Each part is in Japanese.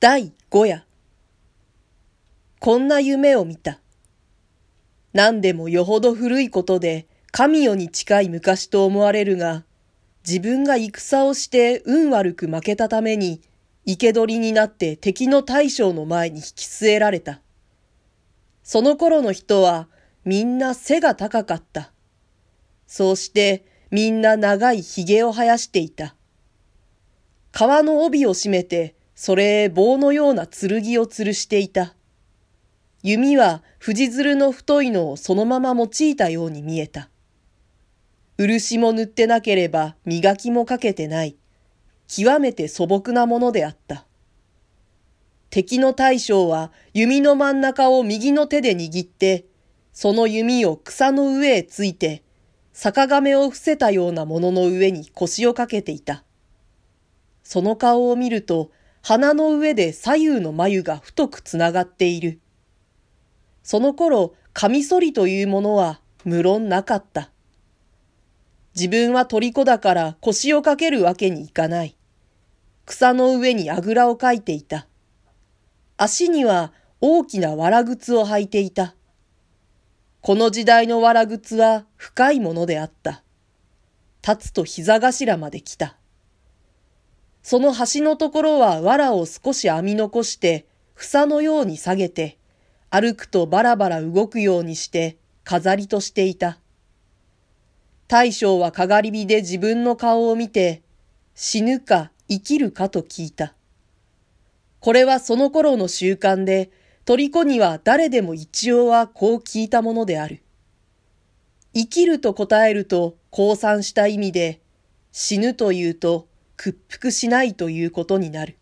第5夜。こんな夢を見た。何でもよほど古いことで神代に近い昔と思われるが、自分が戦をして運悪く負けたために、生け捕りになって敵の大将の前に引き据えられた。その頃の人はみんな背が高かった。そうしてみんな長い髭を生やしていた。川の帯を締めてそれ棒のような剣を吊るしていた。弓は藤鶴の太いのをそのまま用いたように見えた。漆も塗ってなければ磨きもかけてない。極めて素朴なものであった。敵の大将は弓の真ん中を右の手で握って、その弓を草の上へついて、坂亀を伏せたようなものの上に腰をかけていた。その顔を見ると、鼻の上で左右の眉が太くつながっている。その頃、カミソリというものは無論なかった。自分は虜だから腰をかけるわけにいかない。草の上にあぐらをかいていた。足には大きな藁靴を履いていた。この時代の藁靴は深いものであった。立つと膝頭まで来た。その端のところは藁を少し編み残して、房のように下げて、歩くとバラバラ動くようにして飾りとしていた。大将はかがり火で自分の顔を見て、死ぬか生きるかと聞いた。これはその頃の習慣で、虜には誰でも一応はこう聞いたものである。生きると答えると降参した意味で、死ぬというと屈服しないということになる。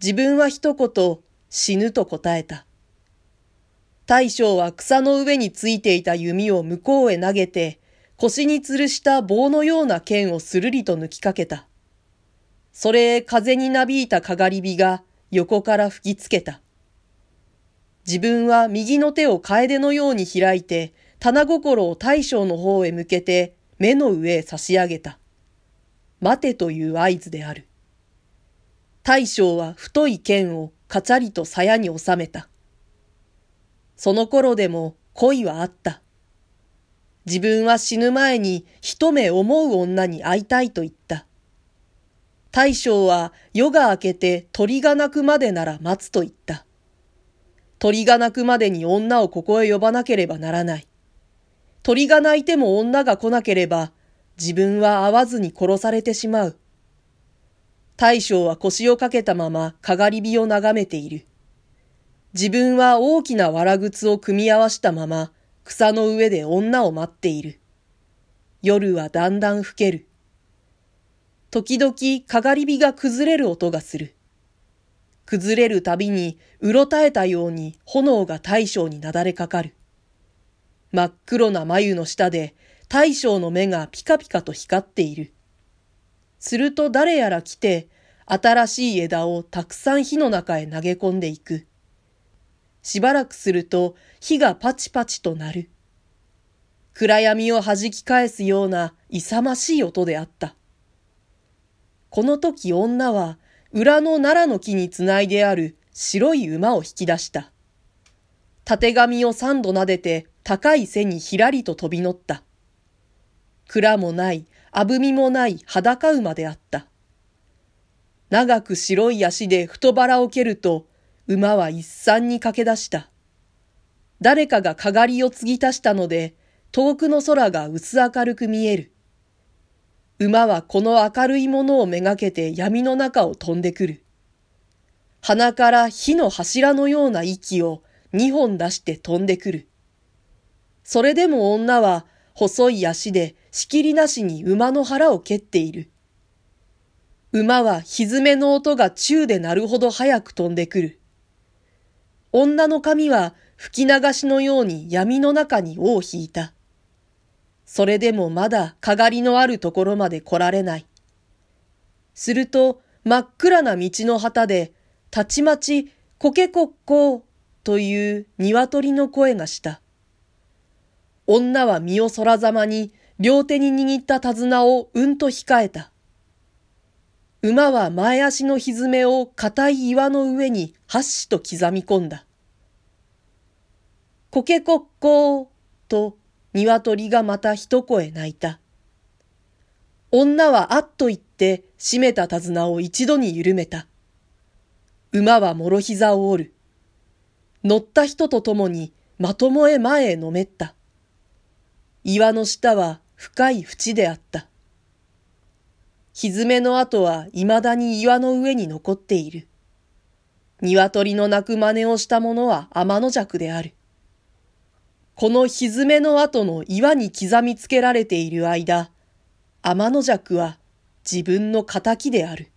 自分は一言死ぬと答えた。大将は草の上についていた弓を向こうへ投げて、腰に吊るした棒のような剣をするりと抜きかけた。それへ風になびいたかがり火が横から吹きつけた。自分は右の手を楓のように開いて、棚心を大将の方へ向けて目の上へ差し上げた。待てという合図である。大将は太い剣をカチャリと鞘に収めた。その頃でも恋はあった。自分は死ぬ前に一目思う女に会いたいと言った。大将は夜が明けて鳥が鳴くまでなら待つと言った。鳥が鳴くまでに女をここへ呼ばなければならない。鳥が鳴いても女が来なければ自分は会わずに殺されてしまう。大将は腰をかけたままかがり火を眺めている。自分は大きな藁靴を組み合わしたまま草の上で女を待っている。夜はだんだん更ける。時々かがり火が崩れる音がする。崩れるたびにうろたえたように炎が大将になだれかかる。真っ黒な眉の下で大将の目がピカピカと光っている。すると誰やら来て、新しい枝をたくさん火の中へ投げ込んでいく。しばらくすると火がパチパチと鳴る。暗闇を弾き返すような勇ましい音であった。この時女は裏の奈良の木につないである白い馬を引き出した。縦紙を三度撫でて高い背にひらりと飛び乗った。蔵もない、あぶみもない裸馬であった。長く白い足で太腹を蹴ると、馬は一産に駆け出した。誰かがかがりを継ぎ足したので、遠くの空が薄明るく見える。馬はこの明るいものをめがけて闇の中を飛んでくる。鼻から火の柱のような息を二本出して飛んでくる。それでも女は細い足で仕切りなしに馬の腹を蹴っている。馬は蹄の音が宙で鳴るほど早く飛んでくる。女の髪は吹き流しのように闇の中に尾を引いた。それでもまだかがりのあるところまで来られない。すると真っ暗な道の旗で、たちまちコケコッコーという鶏の声がした。女は身をそらざまに両手に握った手綱をうんと控えた。馬は前足のひずめを硬い岩の上にはっしと刻み込んだ。コケコッコーと鶏がまた一声泣いた。女はあっと言って閉めた手綱を一度に緩めた。馬はもろ膝を折る。乗った人と共にまともへ前へのめった。岩の下は深い淵であった。蹄の跡は未だに岩の上に残っている。鶏の鳴く真似をした者は天の弱である。この蹄の跡の岩に刻みつけられている間、天の弱は自分の仇である。